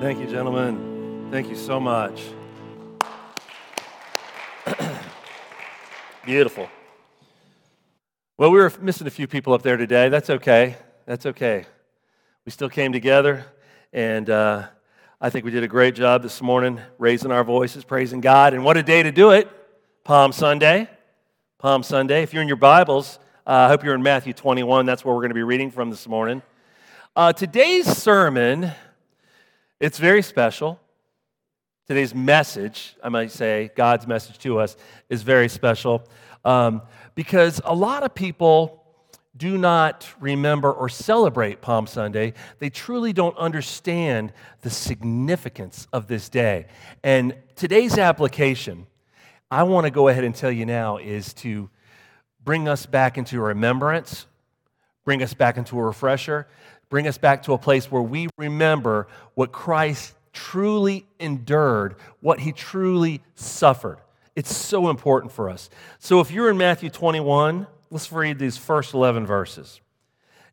Thank you, gentlemen. Thank you so much. Beautiful. Well, we were missing a few people up there today. That's okay. That's okay. We still came together, and uh, I think we did a great job this morning raising our voices, praising God. And what a day to do it! Palm Sunday. Palm Sunday. If you're in your Bibles, uh, I hope you're in Matthew 21. That's where we're going to be reading from this morning. Uh, today's sermon, it's very special. Today's message, I might say, God's message to us, is very special um, because a lot of people do not remember or celebrate Palm Sunday. They truly don't understand the significance of this day. And today's application, I want to go ahead and tell you now, is to bring us back into remembrance, bring us back into a refresher, bring us back to a place where we remember what Christ truly endured, what he truly suffered. It's so important for us. So if you're in Matthew 21, let's read these first 11 verses.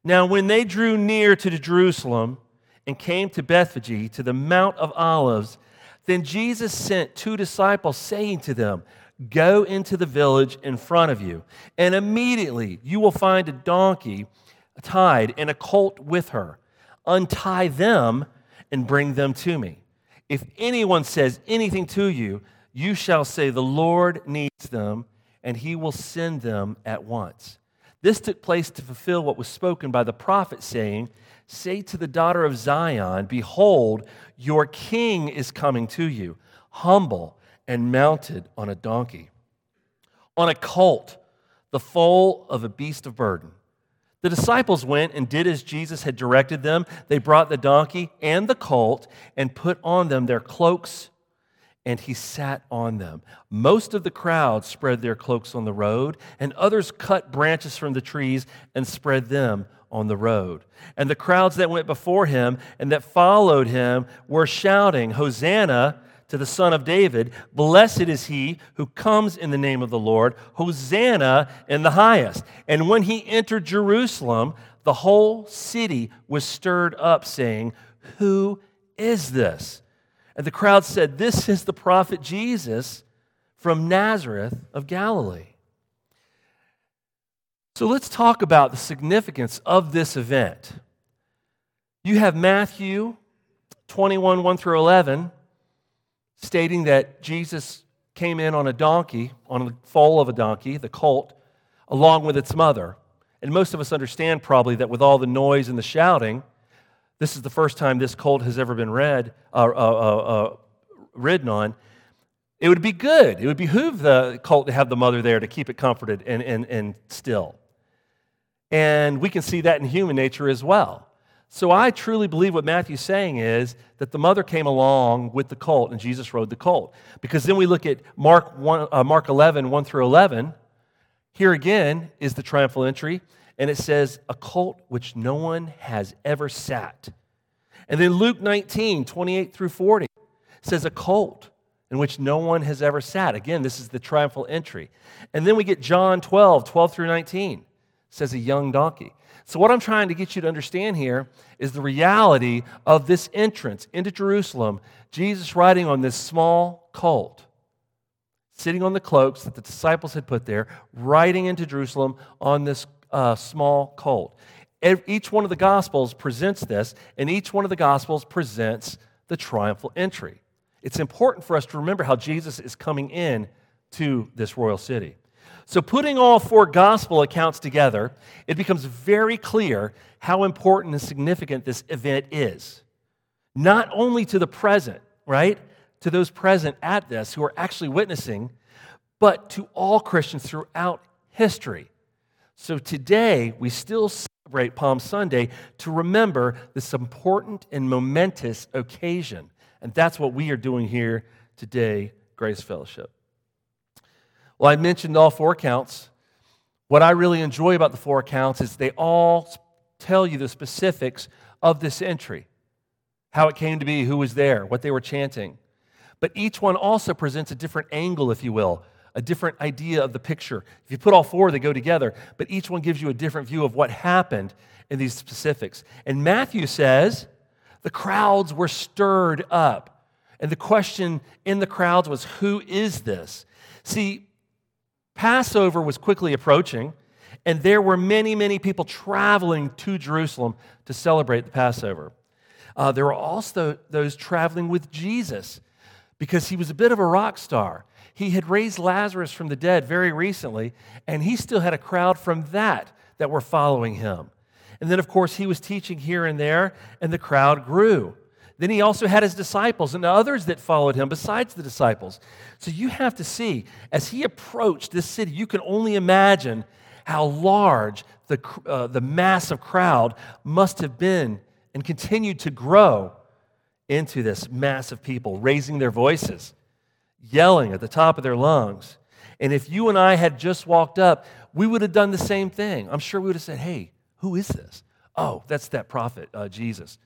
Now, when they drew near to Jerusalem and came to Bethphage, to the Mount of Olives, then Jesus sent two disciples, saying to them, Go into the village in front of you, and immediately you will find a donkey tied and a colt with her. Untie them and bring them to me. If anyone says anything to you, you shall say, The Lord needs them, and he will send them at once. This took place to fulfill what was spoken by the prophet, saying, Say to the daughter of Zion, Behold, your king is coming to you, humble and mounted on a donkey, on a colt, the foal of a beast of burden. The disciples went and did as Jesus had directed them. They brought the donkey and the colt and put on them their cloaks, and he sat on them. Most of the crowd spread their cloaks on the road, and others cut branches from the trees and spread them on the road. And the crowds that went before him and that followed him were shouting, Hosanna! To the Son of David, Blessed is he who comes in the name of the Lord, Hosanna in the highest. And when he entered Jerusalem, the whole city was stirred up, saying, Who is this? And the crowd said, This is the prophet Jesus from Nazareth of Galilee. So let's talk about the significance of this event. You have Matthew 21, 1 through 11 stating that Jesus came in on a donkey, on the foal of a donkey, the colt, along with its mother. And most of us understand probably that with all the noise and the shouting, this is the first time this colt has ever been read, uh, uh, uh, uh, ridden on. It would be good. It would behoove the colt to have the mother there to keep it comforted and, and, and still. And we can see that in human nature as well. So I truly believe what Matthew's saying is that the mother came along with the colt and Jesus rode the colt. Because then we look at Mark, 1, uh, Mark 11, 1 through 11. Here again is the triumphal entry, and it says, A colt which no one has ever sat. And then Luke 19, 28 through 40 says, A colt in which no one has ever sat. Again, this is the triumphal entry. And then we get John 12, 12 through 19, says, A young donkey. So, what I'm trying to get you to understand here is the reality of this entrance into Jerusalem. Jesus riding on this small colt, sitting on the cloaks that the disciples had put there, riding into Jerusalem on this uh, small colt. Each one of the Gospels presents this, and each one of the Gospels presents the triumphal entry. It's important for us to remember how Jesus is coming in to this royal city. So, putting all four gospel accounts together, it becomes very clear how important and significant this event is. Not only to the present, right? To those present at this who are actually witnessing, but to all Christians throughout history. So, today we still celebrate Palm Sunday to remember this important and momentous occasion. And that's what we are doing here today, Grace Fellowship. Well, I mentioned all four accounts. What I really enjoy about the four accounts is they all tell you the specifics of this entry how it came to be, who was there, what they were chanting. But each one also presents a different angle, if you will, a different idea of the picture. If you put all four, they go together, but each one gives you a different view of what happened in these specifics. And Matthew says The crowds were stirred up. And the question in the crowds was, Who is this? See, Passover was quickly approaching, and there were many, many people traveling to Jerusalem to celebrate the Passover. Uh, there were also those traveling with Jesus because he was a bit of a rock star. He had raised Lazarus from the dead very recently, and he still had a crowd from that that were following him. And then, of course, he was teaching here and there, and the crowd grew. Then he also had his disciples and others that followed him besides the disciples. So you have to see, as he approached this city, you can only imagine how large the, uh, the massive crowd must have been and continued to grow into this mass of people, raising their voices, yelling at the top of their lungs. And if you and I had just walked up, we would have done the same thing. I'm sure we would have said, Hey, who is this? Oh, that's that prophet, uh, Jesus.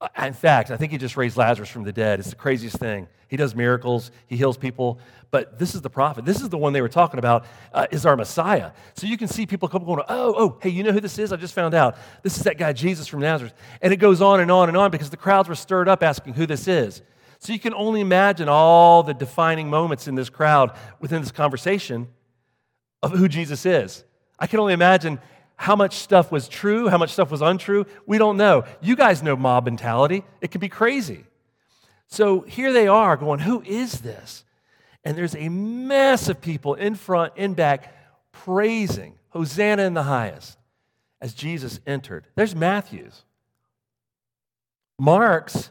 Uh, in fact, I think he just raised Lazarus from the dead. It's the craziest thing. He does miracles, he heals people, but this is the prophet. This is the one they were talking about, uh, is our Messiah. So you can see people come going, oh, oh, hey, you know who this is? I just found out. This is that guy, Jesus from Nazareth. And it goes on and on and on because the crowds were stirred up asking who this is. So you can only imagine all the defining moments in this crowd within this conversation of who Jesus is. I can only imagine how much stuff was true, how much stuff was untrue. We don't know. You guys know mob mentality, it can be crazy. So here they are going, Who is this? And there's a mass of people in front, in back, praising Hosanna in the highest as Jesus entered. There's Matthew's. Mark's,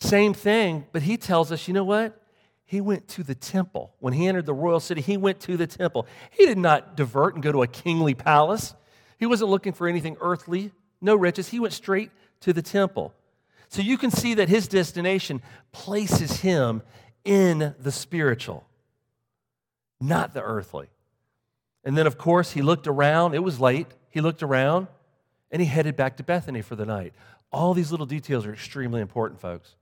same thing, but he tells us, you know what? He went to the temple. When he entered the royal city, he went to the temple. He did not divert and go to a kingly palace. He wasn't looking for anything earthly, no riches. He went straight to the temple. So you can see that his destination places him in the spiritual, not the earthly. And then, of course, he looked around. It was late. He looked around and he headed back to Bethany for the night. All these little details are extremely important, folks.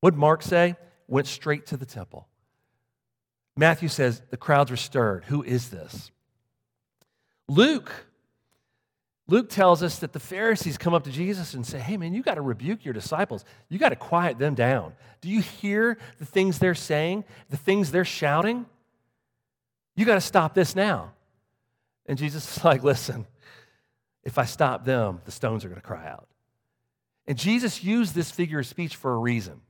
What did Mark say? Went straight to the temple. Matthew says the crowds were stirred. Who is this? Luke Luke tells us that the Pharisees come up to Jesus and say, Hey, man, you got to rebuke your disciples. You got to quiet them down. Do you hear the things they're saying, the things they're shouting? You got to stop this now. And Jesus is like, Listen, if I stop them, the stones are going to cry out. And Jesus used this figure of speech for a reason.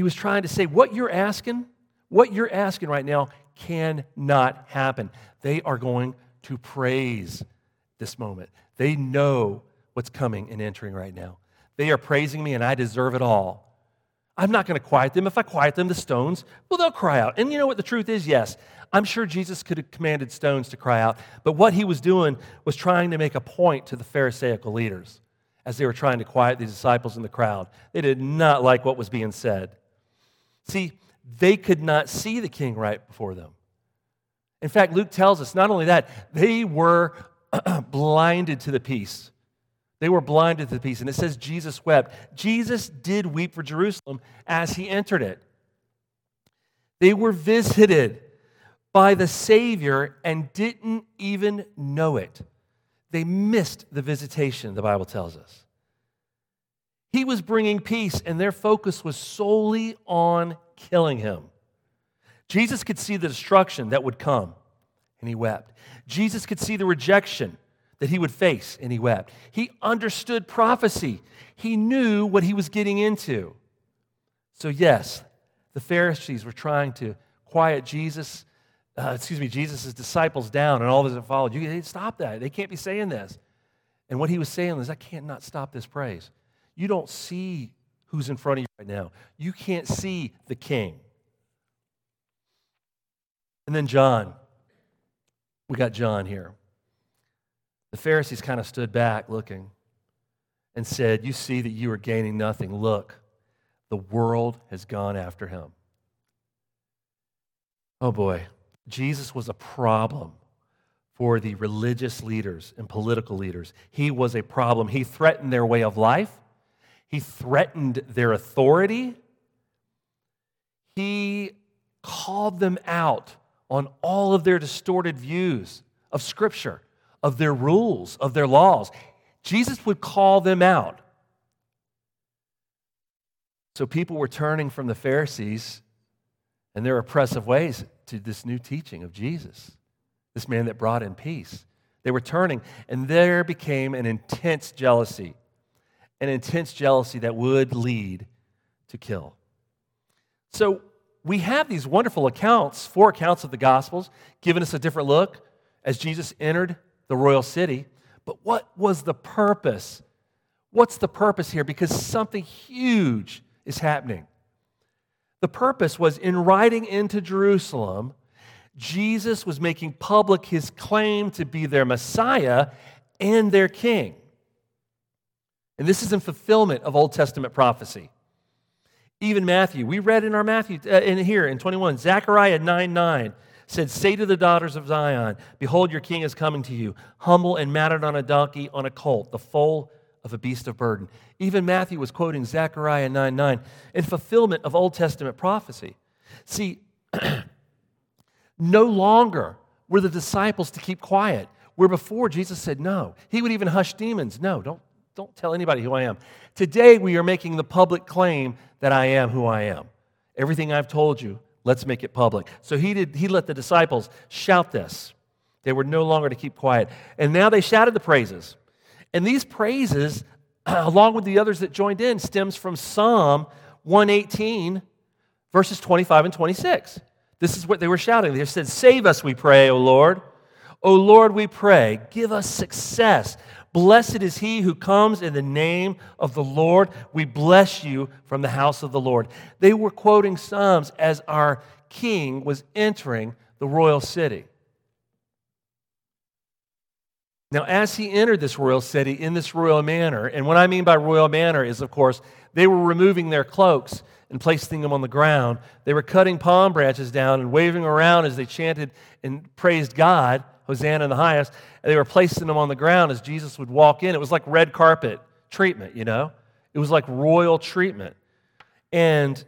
He was trying to say, What you're asking, what you're asking right now cannot happen. They are going to praise this moment. They know what's coming and entering right now. They are praising me, and I deserve it all. I'm not going to quiet them. If I quiet them, the stones, well, they'll cry out. And you know what the truth is? Yes, I'm sure Jesus could have commanded stones to cry out. But what he was doing was trying to make a point to the Pharisaical leaders as they were trying to quiet the disciples in the crowd. They did not like what was being said. See, they could not see the king right before them. In fact, Luke tells us not only that, they were blinded to the peace. They were blinded to the peace. And it says Jesus wept. Jesus did weep for Jerusalem as he entered it. They were visited by the Savior and didn't even know it. They missed the visitation, the Bible tells us. He was bringing peace, and their focus was solely on killing him. Jesus could see the destruction that would come, and he wept. Jesus could see the rejection that he would face, and he wept. He understood prophecy, he knew what he was getting into. So, yes, the Pharisees were trying to quiet Jesus, uh, excuse me, Jesus' disciples down and all those that followed. You stop that. They can't be saying this. And what he was saying is, I can't not stop this praise. You don't see who's in front of you right now. You can't see the king. And then John, we got John here. The Pharisees kind of stood back looking and said, You see that you are gaining nothing. Look, the world has gone after him. Oh boy, Jesus was a problem for the religious leaders and political leaders. He was a problem. He threatened their way of life, he threatened their authority, he called them out on all of their distorted views of Scripture, of their rules, of their laws. Jesus would call them out. So people were turning from the Pharisees and their oppressive ways to this new teaching of Jesus, this man that brought in peace. They were turning, and there became an intense jealousy, an intense jealousy that would lead to kill. So we have these wonderful accounts, four accounts of the Gospels, giving us a different look as Jesus entered the royal city. But what was the purpose? What's the purpose here? Because something huge is happening. The purpose was in riding into Jerusalem, Jesus was making public his claim to be their Messiah and their king. And this is in fulfillment of Old Testament prophecy. Even Matthew, we read in our Matthew, uh, in here in 21, Zechariah 9 9 said, Say to the daughters of Zion, Behold, your king is coming to you, humble and mounted on a donkey, on a colt, the foal of a beast of burden. Even Matthew was quoting Zechariah 9 9 in fulfillment of Old Testament prophecy. See, no longer were the disciples to keep quiet, where before Jesus said no. He would even hush demons. No, don't, don't tell anybody who I am. Today we are making the public claim that I am who I am. Everything I've told you, let's make it public. So he did he let the disciples shout this. They were no longer to keep quiet. And now they shouted the praises. And these praises, along with the others that joined in, stems from Psalm 118, verses 25 and 26. This is what they were shouting. They said, Save us, we pray, O Lord. O Lord, we pray, give us success. Blessed is he who comes in the name of the Lord. We bless you from the house of the Lord. They were quoting Psalms as our king was entering the royal city. Now, as he entered this royal city in this royal manner, and what I mean by royal manner is, of course, they were removing their cloaks and placing them on the ground. They were cutting palm branches down and waving around as they chanted and praised God, Hosanna in the highest. And they were placing them on the ground as Jesus would walk in. It was like red carpet treatment, you know? It was like royal treatment. And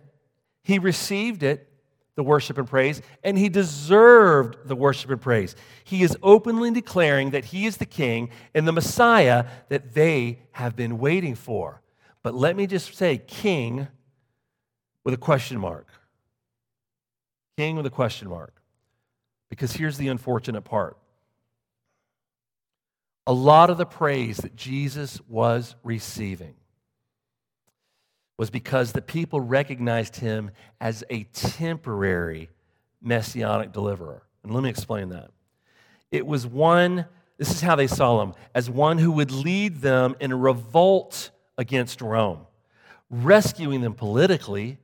he received it the worship and praise, and he deserved the worship and praise. He is openly declaring that he is the king and the Messiah that they have been waiting for. But let me just say, king with a question mark. King with a question mark. Because here's the unfortunate part. A lot of the praise that Jesus was receiving was because the people recognized him as a temporary messianic deliverer. And let me explain that. It was one, this is how they saw him, as one who would lead them in a revolt against Rome, rescuing them politically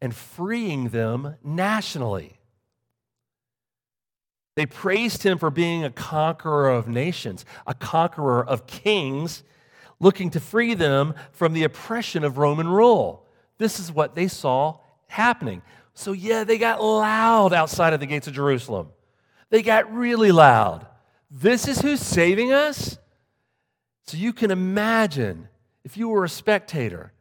and freeing them nationally. They praised him for being a conqueror of nations, a conqueror of kings, looking to free them from the oppression of Roman rule. This is what they saw happening. So, yeah, they got loud outside of the gates of Jerusalem. They got really loud. This is who's saving us? So, you can imagine, if you were a spectator,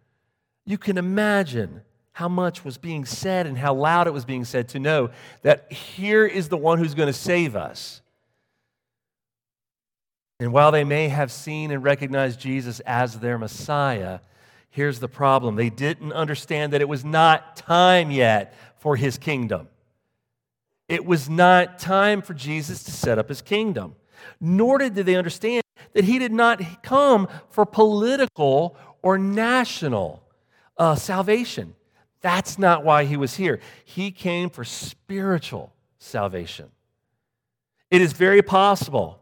you can imagine how much was being said and how loud it was being said to know that here is the one who's going to save us. And while they may have seen and recognized Jesus as their Messiah, here's the problem they didn't understand that it was not time yet for his kingdom. It was not time for Jesus to set up his kingdom. Nor did they understand that he did not come for political or national uh, salvation. That's not why he was here. He came for spiritual salvation. It is very possible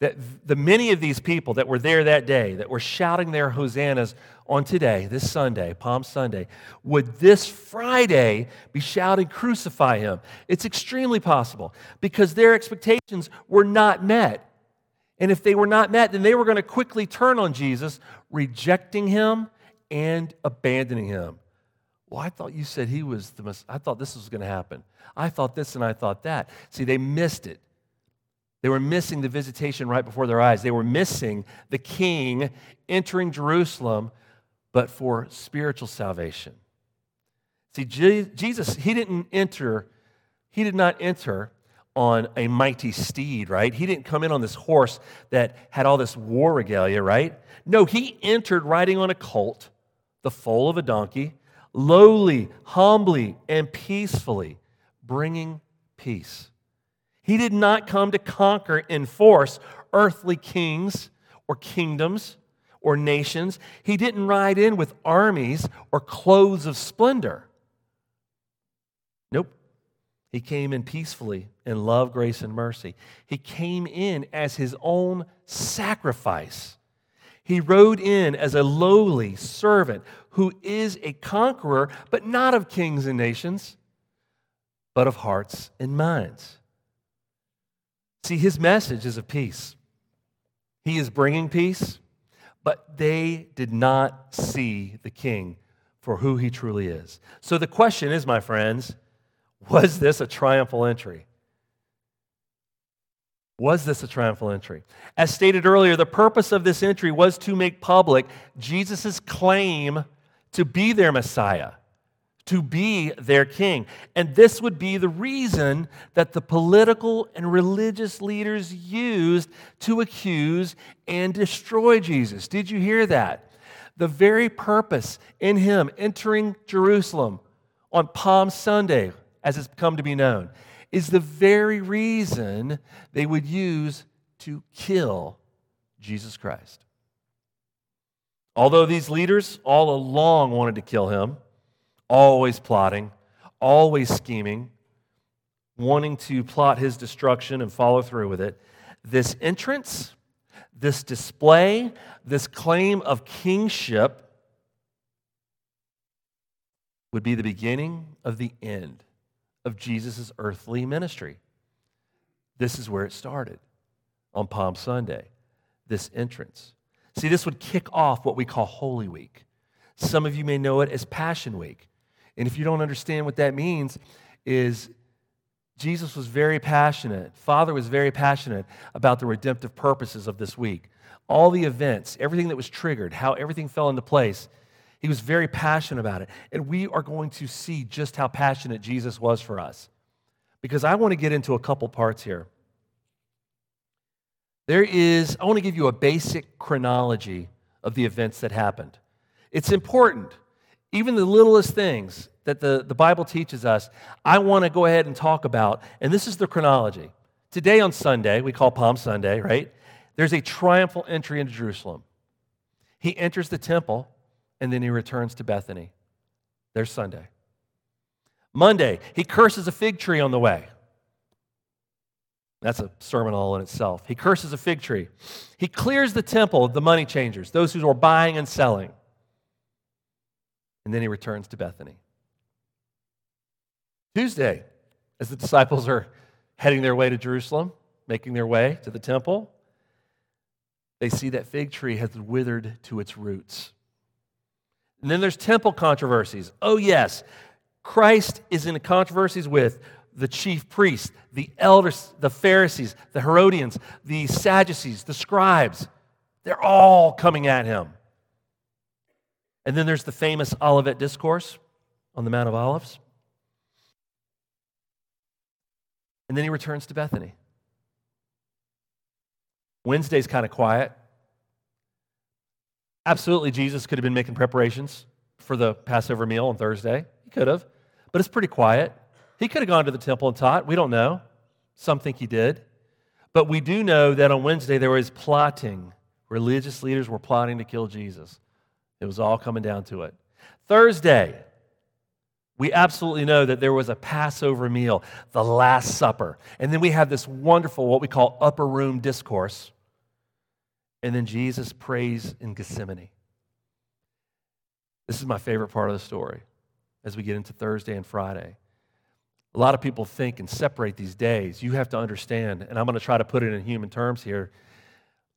that the many of these people that were there that day, that were shouting their hosannas on today, this Sunday, Palm Sunday, would this Friday be shouting, Crucify him? It's extremely possible because their expectations were not met. And if they were not met, then they were going to quickly turn on Jesus, rejecting him and abandoning him. Well, I thought you said he was the most, I thought this was going to happen. I thought this and I thought that. See, they missed it. They were missing the visitation right before their eyes. They were missing the king entering Jerusalem, but for spiritual salvation. See, Jesus, he didn't enter, he did not enter on a mighty steed, right? He didn't come in on this horse that had all this war regalia, right? No, he entered riding on a colt, the foal of a donkey, lowly, humbly, and peacefully, bringing peace. He did not come to conquer and force earthly kings or kingdoms or nations. He didn't ride in with armies or clothes of splendor. Nope. He came in peacefully in love, grace, and mercy. He came in as his own sacrifice. He rode in as a lowly servant who is a conqueror, but not of kings and nations, but of hearts and minds. See, his message is of peace. He is bringing peace, but they did not see the king for who he truly is. So the question is, my friends, was this a triumphal entry? Was this a triumphal entry? As stated earlier, the purpose of this entry was to make public Jesus' claim to be their Messiah to be their king. And this would be the reason that the political and religious leaders used to accuse and destroy Jesus. Did you hear that? The very purpose in him entering Jerusalem on Palm Sunday, as it's come to be known, is the very reason they would use to kill Jesus Christ. Although these leaders all along wanted to kill him, always plotting, always scheming, wanting to plot his destruction and follow through with it. This entrance, this display, this claim of kingship would be the beginning of the end of Jesus' earthly ministry. This is where it started on Palm Sunday, this entrance. See, this would kick off what we call Holy Week. Some of you may know it as Passion Week. And if you don't understand what that means, is Jesus was very passionate, Father was very passionate about the redemptive purposes of this week. All the events, everything that was triggered, how everything fell into place, he was very passionate about it. And we are going to see just how passionate Jesus was for us. Because I want to get into a couple parts here. There is, I want to give you a basic chronology of the events that happened. It's important even the littlest things that the, the Bible teaches us, I want to go ahead and talk about. And this is the chronology. Today on Sunday, we call Palm Sunday, right? There's a triumphal entry into Jerusalem. He enters the temple and then he returns to Bethany. There's Sunday. Monday, he curses a fig tree on the way. That's a sermon all in itself. He curses a fig tree. He clears the temple of the money changers, those who are buying and selling and then he returns to Bethany. Tuesday, as the disciples are heading their way to Jerusalem, making their way to the temple, they see that fig tree has withered to its roots. And then there's temple controversies. Oh, yes, Christ is in controversies with the chief priests, the elders, the Pharisees, the Herodians, the Sadducees, the scribes. They're all coming at him. And then there's the famous Olivet Discourse on the Mount of Olives. And then he returns to Bethany. Wednesday's kind of quiet. Absolutely, Jesus could have been making preparations for the Passover meal on Thursday. He could have, but it's pretty quiet. He could have gone to the temple and taught. We don't know. Some think he did. But we do know that on Wednesday there was plotting. Religious leaders were plotting to kill Jesus. It was all coming down to it. Thursday, we absolutely know that there was a Passover meal, the Last Supper. And then we have this wonderful, what we call upper room discourse. And then Jesus prays in Gethsemane. This is my favorite part of the story as we get into Thursday and Friday. A lot of people think and separate these days. You have to understand, and I'm going to try to put it in human terms here.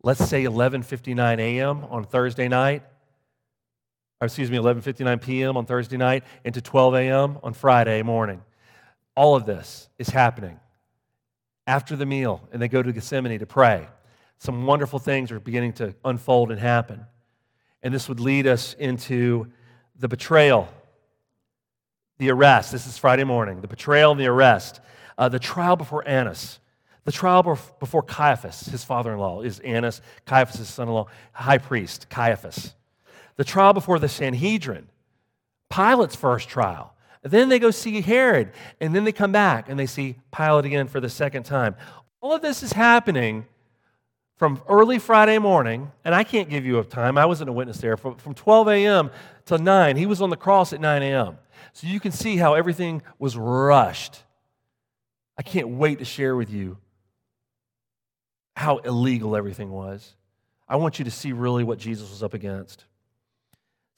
Let's say 11:59 a.m. on Thursday night or excuse me, 11:59 p.m. on Thursday night into 12 a.m. on Friday morning. All of this is happening after the meal, and they go to Gethsemane to pray. Some wonderful things are beginning to unfold and happen. And this would lead us into the betrayal, the arrest. This is Friday morning. The betrayal and the arrest. Uh, the trial before Annas. The trial before Caiaphas, his father in law, is Annas, Caiaphas' son in law, high priest, Caiaphas the trial before the Sanhedrin, Pilate's first trial. Then they go see Herod, and then they come back and they see Pilate again for the second time. All of this is happening from early Friday morning, and I can't give you a time, I wasn't a witness there, from, from 12 a.m. to 9. He was on the cross at 9 a.m. So you can see how everything was rushed. I can't wait to share with you how illegal everything was. I want you to see really what Jesus was up against.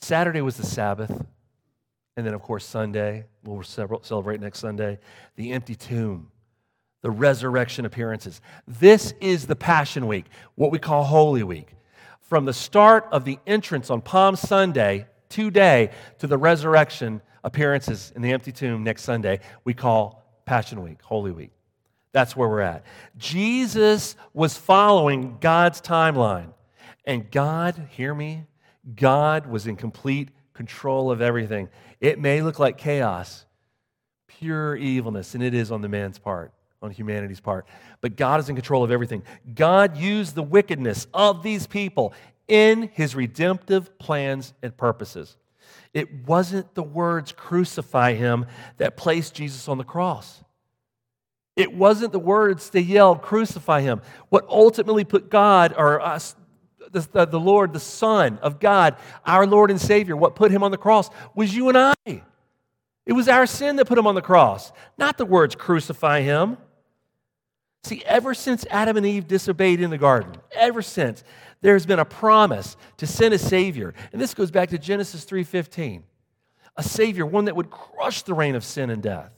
Saturday was the Sabbath. And then, of course, Sunday, we'll celebrate next Sunday, the empty tomb, the resurrection appearances. This is the Passion Week, what we call Holy Week. From the start of the entrance on Palm Sunday, today, to the resurrection appearances in the empty tomb next Sunday, we call Passion Week, Holy Week. That's where we're at. Jesus was following God's timeline. And God, hear me, God was in complete control of everything. It may look like chaos, pure evilness, and it is on the man's part, on humanity's part. But God is in control of everything. God used the wickedness of these people in his redemptive plans and purposes. It wasn't the words crucify him that placed Jesus on the cross. It wasn't the words they yelled crucify him. What ultimately put God or us the, the, Lord, the Son of God, our Lord and Savior, what put him on the cross was you and I. It was our sin that put him on the cross, not the words crucify him. See, ever since Adam and Eve disobeyed in the garden, ever since, there's been a promise to send a Savior. And this goes back to Genesis 3:15. A Savior, one that would crush the reign of sin and death.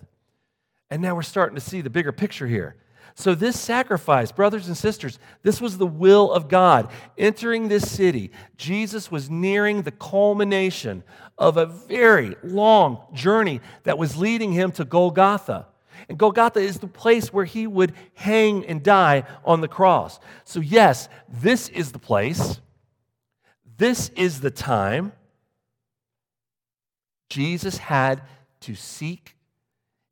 And now we're starting to see the bigger picture here. So, this sacrifice, brothers and sisters, this was the will of God. Entering this city, Jesus was nearing the culmination of a very long journey that was leading him to Golgotha. And Golgotha is the place where he would hang and die on the cross. So, yes, this is the place, this is the time. Jesus had to seek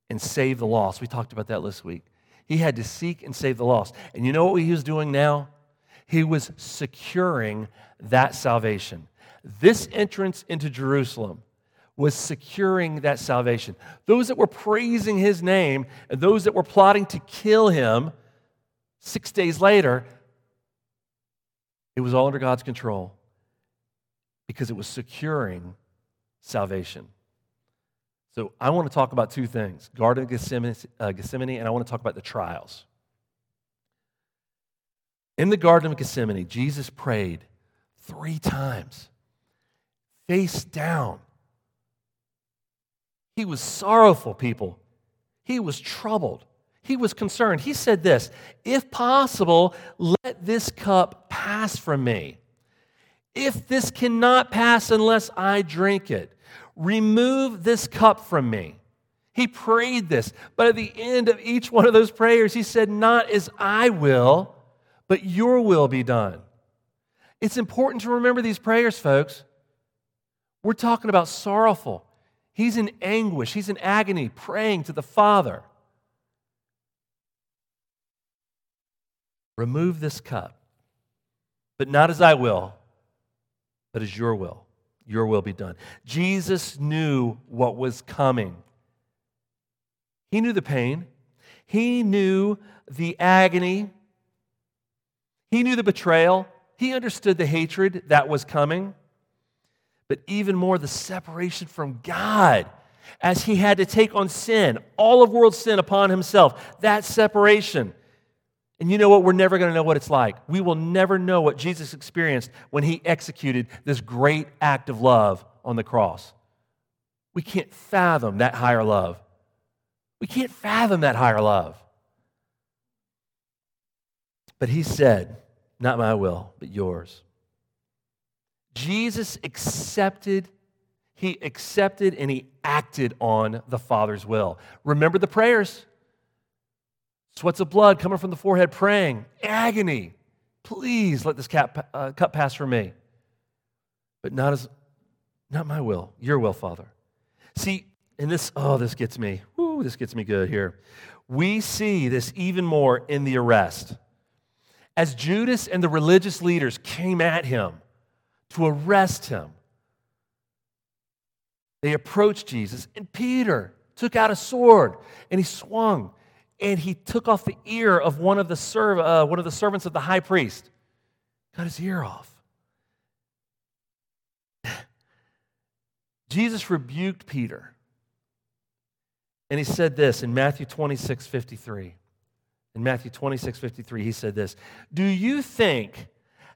and save the lost. We talked about that last week. He had to seek and save the lost. And you know what he was doing now? He was securing that salvation. This entrance into Jerusalem was securing that salvation. Those that were praising his name and those that were plotting to kill him six days later, it was all under God's control because it was securing salvation. So I want to talk about two things Garden of Gethsemane, uh, Gethsemane, and I want to talk about the trials. In the Garden of Gethsemane, Jesus prayed three times, face down. He was sorrowful, people. He was troubled. He was concerned. He said this If possible, let this cup pass from me. If this cannot pass unless I drink it, Remove this cup from me. He prayed this, but at the end of each one of those prayers, he said, Not as I will, but your will be done. It's important to remember these prayers, folks. We're talking about sorrowful. He's in anguish, he's in agony, praying to the Father. Remove this cup, but not as I will, but as your will. Your will be done. Jesus knew what was coming. He knew the pain, he knew the agony, he knew the betrayal, he understood the hatred that was coming, but even more the separation from God as he had to take on sin, all of world sin upon himself. That separation. And you know what? We're never going to know what it's like. We will never know what Jesus experienced when he executed this great act of love on the cross. We can't fathom that higher love. We can't fathom that higher love. But he said, Not my will, but yours. Jesus accepted, he accepted and he acted on the Father's will. Remember the prayers. Sweats of blood coming from the forehead, praying, agony. Please let this cap, uh, cup pass from me. But not as, not my will, your will, Father. See, and this, oh, this gets me. Woo, this gets me good here. We see this even more in the arrest. As Judas and the religious leaders came at him to arrest him, they approached Jesus, and Peter took out a sword and he swung and he took off the ear of one of the, serv- uh, one of the servants of the high priest, cut his ear off. Jesus rebuked Peter. And he said this in Matthew 26 53. In Matthew 26 53, he said this Do you think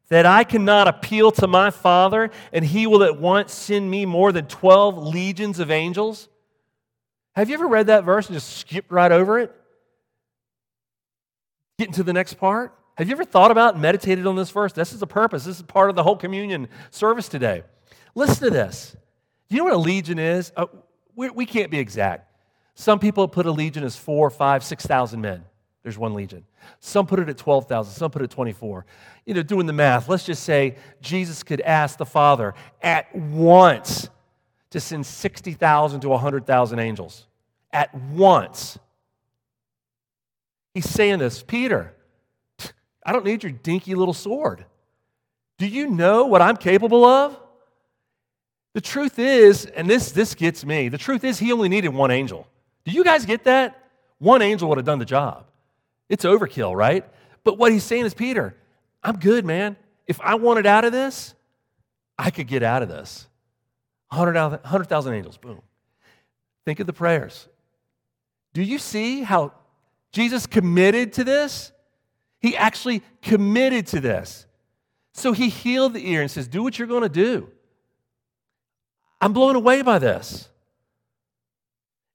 that I cannot appeal to my Father and he will at once send me more than 12 legions of angels? Have you ever read that verse and just skipped right over it? Getting to the next part? Have you ever thought about and meditated on this verse? This is the purpose. This is part of the whole communion service today. Listen to this. Do you know what a legion is? Uh, we, we can't be exact. Some people put a legion as four, five, six thousand men. There's one legion. Some put it at 12,000, some put it at 24. You know, doing the math, let's just say Jesus could ask the Father at once to send 60,000 to 100,000 angels. At once. He's saying this, Peter, I don't need your dinky little sword. Do you know what I'm capable of? The truth is, and this, this gets me, the truth is, he only needed one angel. Do you guys get that? One angel would have done the job. It's overkill, right? But what he's saying is, Peter, I'm good, man. If I wanted out of this, I could get out of this. 100,000 angels, boom. Think of the prayers. Do you see how Jesus committed to this? He actually committed to this. So he healed the ear and says, Do what you're going to do. I'm blown away by this.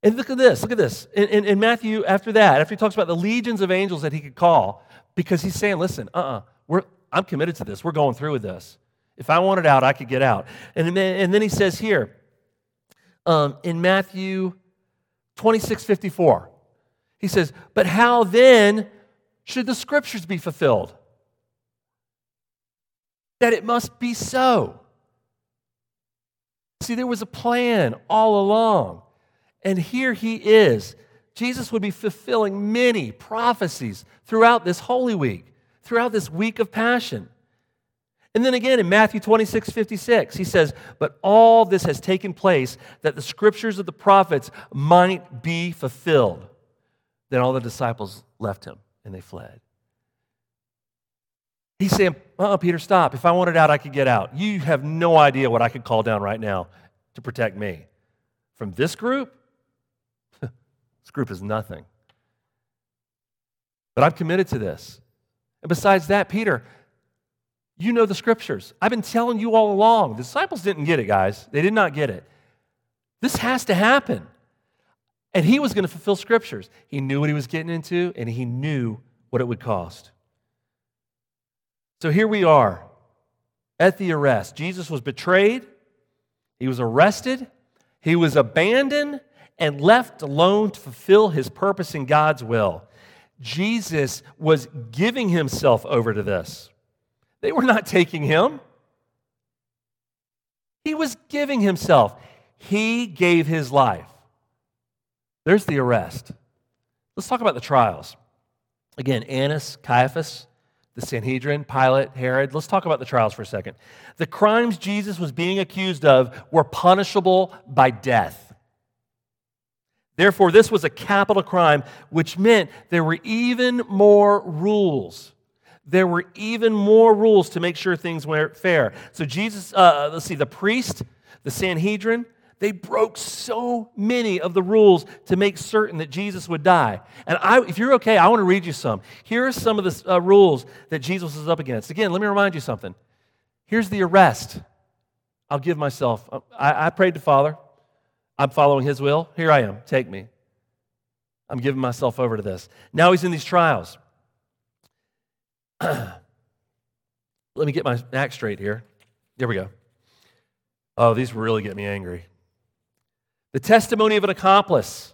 And look at this, look at this. In, in, in, Matthew, after that, after he talks about the legions of angels that he could call, because he's saying, listen, uh uh-uh, uh, I'm committed to this. We're going through with this. If I wanted out, I could get out. And then, and then he says here, um, in Matthew 26 54, he says, But how then should the scriptures be fulfilled? That it must be so. See, there was a plan all along. And here he is. Jesus would be fulfilling many prophecies throughout this Holy Week, throughout this week of Passion. And then again in Matthew 26, 56, he says, But all this has taken place that the scriptures of the prophets might be fulfilled. Then all the disciples left him and they fled. He's saying, uh Peter, stop. If I wanted out, I could get out. You have no idea what I could call down right now to protect me. From this group, group is nothing. But I'm committed to this. And besides that, Peter, you know the scriptures. I've been telling you all along. The disciples didn't get it, guys. They did not get it. This has to happen. And he was going to fulfill scriptures. He knew what he was getting into, and he knew what it would cost. So here we are at the arrest. Jesus was betrayed, he was arrested, he was abandoned, and left alone to fulfill his purpose in God's will. Jesus was giving himself over to this. They were not taking him, he was giving himself. He gave his life. There's the arrest. Let's talk about the trials. Again, Annas, Caiaphas, the Sanhedrin, Pilate, Herod. Let's talk about the trials for a second. The crimes Jesus was being accused of were punishable by death. Therefore, this was a capital crime, which meant there were even more rules. There were even more rules to make sure things were fair. So, Jesus, uh, let's see, the priest, the Sanhedrin, they broke so many of the rules to make certain that Jesus would die. And I, if you're okay, I want to read you some. Here are some of the uh, rules that Jesus is up against. Again, let me remind you something. Here's the arrest. I'll give myself. Uh, I, I prayed to Father. I'm following His will. Here I am. Take me. I'm giving myself over to this. Now he's in these trials. Let me get my act straight here. There we go. Oh, these really get me angry. The testimony of an accomplice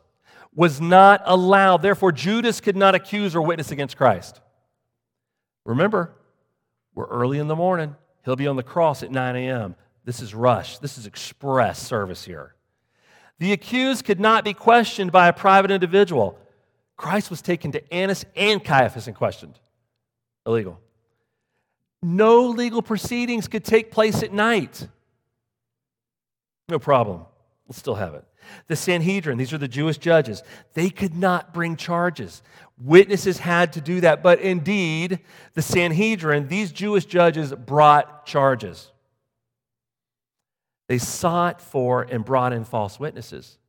was not allowed. Therefore, Judas could not accuse or witness against Christ. Remember, we're early in the morning. He'll be on the cross at 9 a.m. This is rush. This is express service here. The accused could not be questioned by a private individual. Christ was taken to Annas and Caiaphas and questioned. Illegal. No legal proceedings could take place at night. No problem. We'll still have it. The Sanhedrin, these are the Jewish judges, they could not bring charges. Witnesses had to do that. But indeed, the Sanhedrin, these Jewish judges brought charges. They sought for and brought in false witnesses.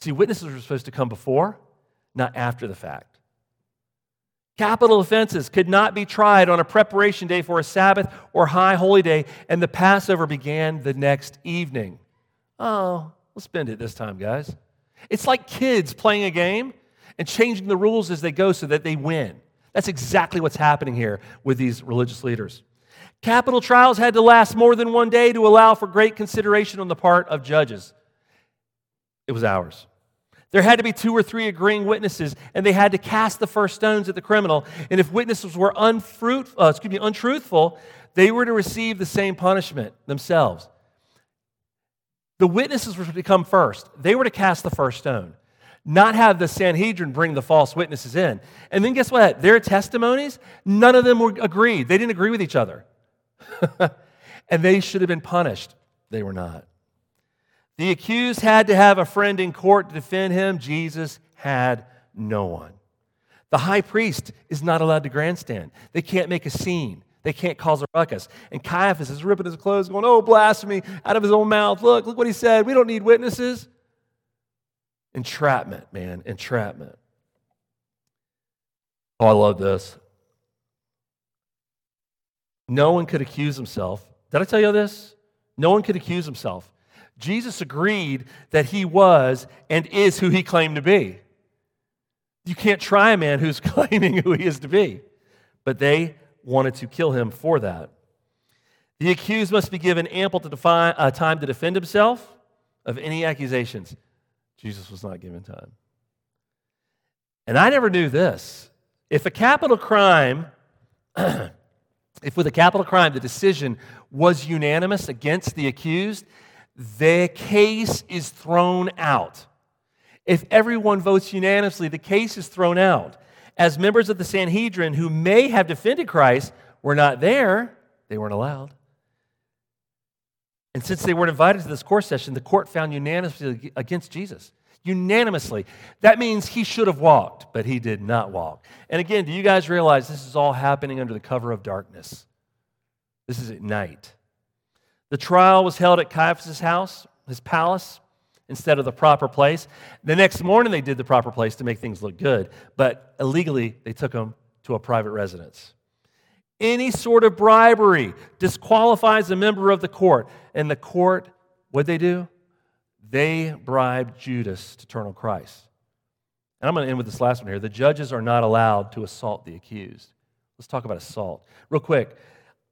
See, witnesses were supposed to come before, not after the fact. Capital offenses could not be tried on a preparation day for a Sabbath or high holy day, and the Passover began the next evening. Oh, we'll spend it this time, guys. It's like kids playing a game and changing the rules as they go so that they win. That's exactly what's happening here with these religious leaders. Capital trials had to last more than one day to allow for great consideration on the part of judges. It was hours. There had to be two or three agreeing witnesses, and they had to cast the first stones at the criminal. And if witnesses were unfruit, uh, excuse me, untruthful, they were to receive the same punishment themselves. The witnesses were to come first. They were to cast the first stone, not have the Sanhedrin bring the false witnesses in. And then guess what? Their testimonies, none of them were agreed. They didn't agree with each other. and they should have been punished. They were not. The accused had to have a friend in court to defend him. Jesus had no one. The high priest is not allowed to grandstand. They can't make a scene. They can't cause a ruckus. And Caiaphas is ripping his clothes, going, Oh, blasphemy, out of his own mouth. Look, look what he said. We don't need witnesses. Entrapment, man, entrapment. Oh, I love this. No one could accuse himself. Did I tell you this? No one could accuse himself. Jesus agreed that he was and is who he claimed to be. You can't try a man who's claiming who he is to be. But they wanted to kill him for that. The accused must be given ample to define, uh, time to defend himself of any accusations. Jesus was not given time. And I never knew this. If a capital crime, if with a capital crime the decision was unanimous against the accused, the case is thrown out. If everyone votes unanimously, the case is thrown out. As members of the Sanhedrin who may have defended Christ were not there, they weren't allowed. And since they weren't invited to this court session, the court found unanimously against Jesus. Unanimously. That means he should have walked, but he did not walk. And again, do you guys realize this is all happening under the cover of darkness? This is at night. The trial was held at Caiaphas' house, his palace, instead of the proper place. The next morning, they did the proper place to make things look good, but illegally, they took him to a private residence. Any sort of bribery disqualifies a member of the court. And the court, what they do? They bribed Judas to turn on Christ. And I'm going to end with this last one here. The judges are not allowed to assault the accused. Let's talk about assault. Real quick,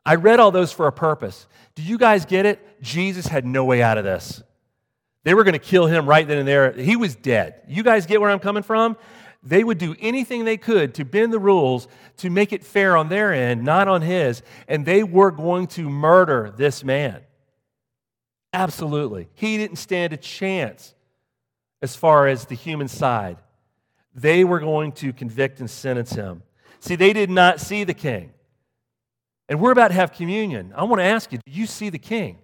I read all those for a purpose. Do you guys get it? Jesus had no way out of this. They were going to kill him right then and there. He was dead. You guys get where I'm coming from? They would do anything they could to bend the rules to make it fair on their end, not on his, and they were going to murder this man. Absolutely. He didn't stand a chance as far as the human side. They were going to convict and sentence him. See, they did not see the king. And we're about to have communion. I want to ask you, do you see the king?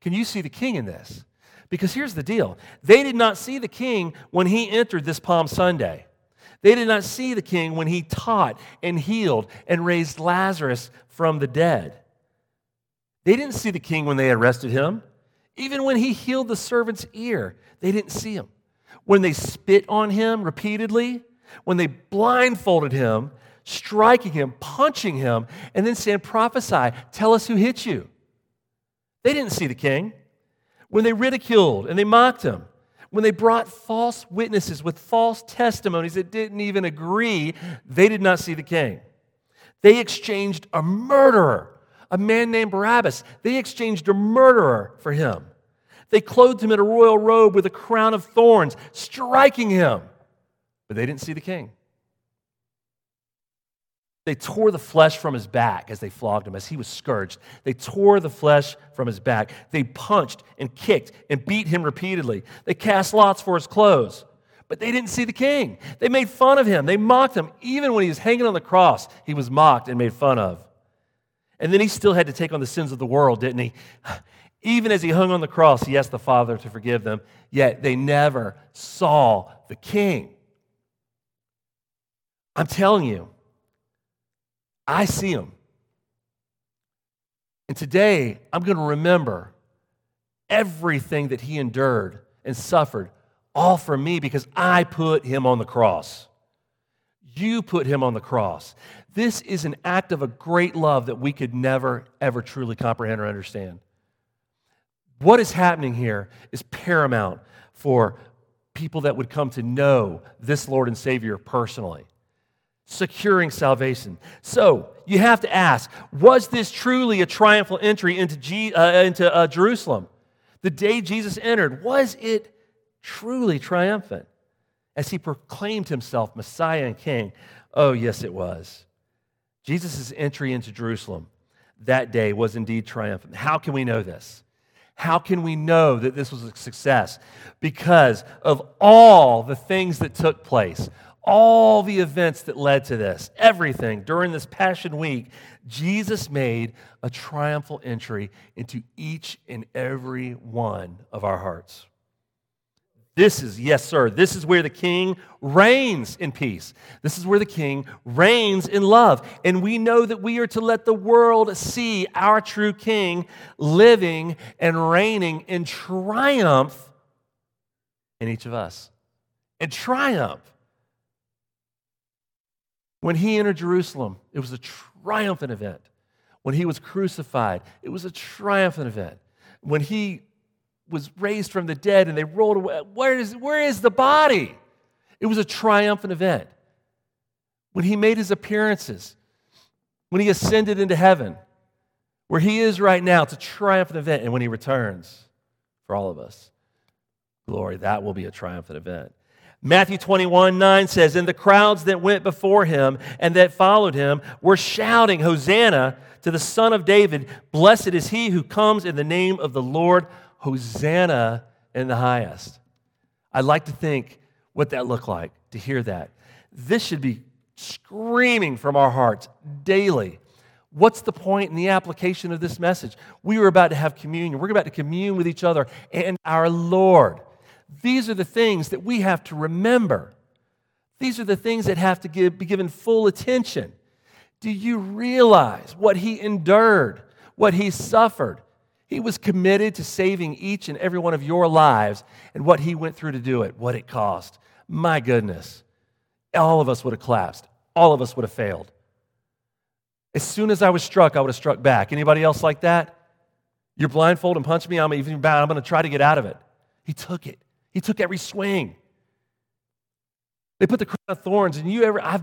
Can you see the king in this? Because here's the deal they did not see the king when he entered this Palm Sunday. They did not see the king when he taught and healed and raised Lazarus from the dead. They didn't see the king when they arrested him. Even when he healed the servant's ear, they didn't see him. When they spit on him repeatedly, when they blindfolded him, striking him, punching him, and then saying, Prophesy, tell us who hit you. They didn't see the king. When they ridiculed and they mocked him, when they brought false witnesses with false testimonies that didn't even agree, they did not see the king. They exchanged a murderer, a man named Barabbas. They exchanged a murderer for him. They clothed him in a royal robe with a crown of thorns, striking him. But they didn't see the king. They tore the flesh from his back as they flogged him, as he was scourged. They tore the flesh from his back. They punched and kicked and beat him repeatedly. They cast lots for his clothes. But they didn't see the king. They made fun of him. They mocked him. Even when he was hanging on the cross, he was mocked and made fun of. And then he still had to take on the sins of the world, didn't he? Even as he hung on the cross, he asked the Father to forgive them, yet they never saw the king. I'm telling you, I see him. And today, I'm going to remember everything that he endured and suffered, all for me because I put him on the cross. You put him on the cross. This is an act of a great love that we could never, ever truly comprehend or understand. What is happening here is paramount for people that would come to know this Lord and Savior personally, securing salvation. So you have to ask was this truly a triumphal entry into, G, uh, into uh, Jerusalem? The day Jesus entered, was it truly triumphant as he proclaimed himself Messiah and King? Oh, yes, it was. Jesus' entry into Jerusalem that day was indeed triumphant. How can we know this? How can we know that this was a success? Because of all the things that took place, all the events that led to this, everything during this Passion Week, Jesus made a triumphal entry into each and every one of our hearts. This is, yes, sir, this is where the king reigns in peace. This is where the king reigns in love. And we know that we are to let the world see our true king living and reigning in triumph in each of us. In triumph. When he entered Jerusalem, it was a triumphant event. When he was crucified, it was a triumphant event. When he was raised from the dead and they rolled away. Where is, where is the body? It was a triumphant event. When he made his appearances, when he ascended into heaven, where he is right now, it's a triumphant event. And when he returns for all of us, glory, that will be a triumphant event. Matthew 21 9 says, And the crowds that went before him and that followed him were shouting, Hosanna to the Son of David. Blessed is he who comes in the name of the Lord. Hosanna in the highest. I'd like to think what that looked like to hear that. This should be screaming from our hearts daily. What's the point in the application of this message? We were about to have communion. We're about to commune with each other and our Lord. These are the things that we have to remember. These are the things that have to give, be given full attention. Do you realize what he endured, what he suffered? He was committed to saving each and every one of your lives and what he went through to do it, what it cost. My goodness. All of us would have collapsed. All of us would have failed. As soon as I was struck, I would have struck back. Anybody else like that? You're blindfolded and punch me, I'm even bound. I'm going to try to get out of it. He took it. He took every swing. They put the crown of thorns, and you ever, I've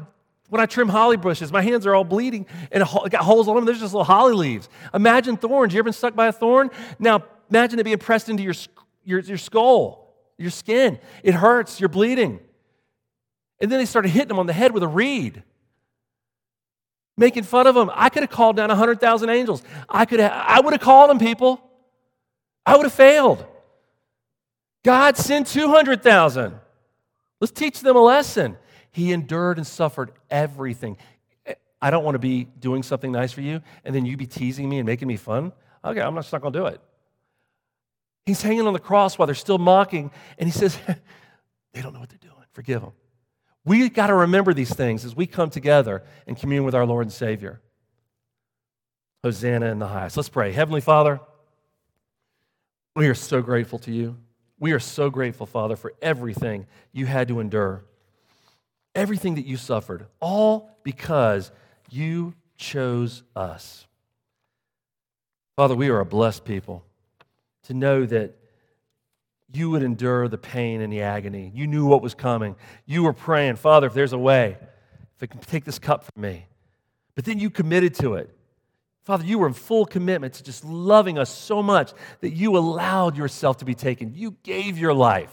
when I trim holly bushes, my hands are all bleeding and it got holes on them. There's just little holly leaves. Imagine thorns. You ever been stuck by a thorn? Now, imagine it being pressed into your, your, your skull, your skin. It hurts. You're bleeding. And then they started hitting him on the head with a reed, making fun of him. I could have called down 100,000 angels. I, could have, I would have called them, people. I would have failed. God sent 200,000. Let's teach them a lesson. He endured and suffered everything. I don't want to be doing something nice for you and then you be teasing me and making me fun. Okay, I'm just not going to do it. He's hanging on the cross while they're still mocking, and he says, They don't know what they're doing. Forgive them. We got to remember these things as we come together and commune with our Lord and Savior. Hosanna in the highest. Let's pray. Heavenly Father, we are so grateful to you. We are so grateful, Father, for everything you had to endure everything that you suffered, all because you chose us. Father, we are a blessed people to know that you would endure the pain and the agony. You knew what was coming. You were praying, Father, if there's a way, if it can take this cup from me. But then you committed to it. Father, you were in full commitment to just loving us so much that you allowed yourself to be taken. You gave your life.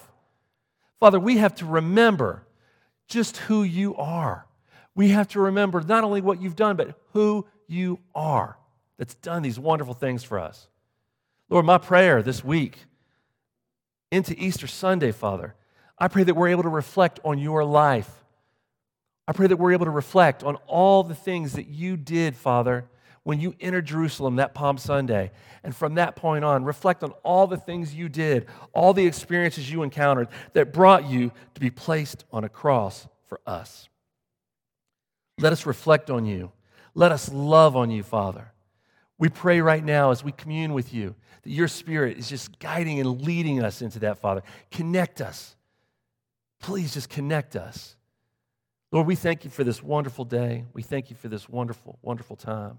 Father, we have to remember just who you are. We have to remember not only what you've done, but who you are that's done these wonderful things for us. Lord, my prayer this week into Easter Sunday, Father, I pray that we're able to reflect on your life. I pray that we're able to reflect on all the things that you did, Father, when you entered Jerusalem that Palm Sunday. And from that point on, reflect on all the things you did, all the experiences you encountered that brought you to be placed on a cross for us. Let us reflect on you. Let us love on you, Father. We pray right now as we commune with you that your Spirit is just guiding and leading us into that, Father. Connect us. Please just connect us. Lord, we thank you for this wonderful day. We thank you for this wonderful, wonderful time.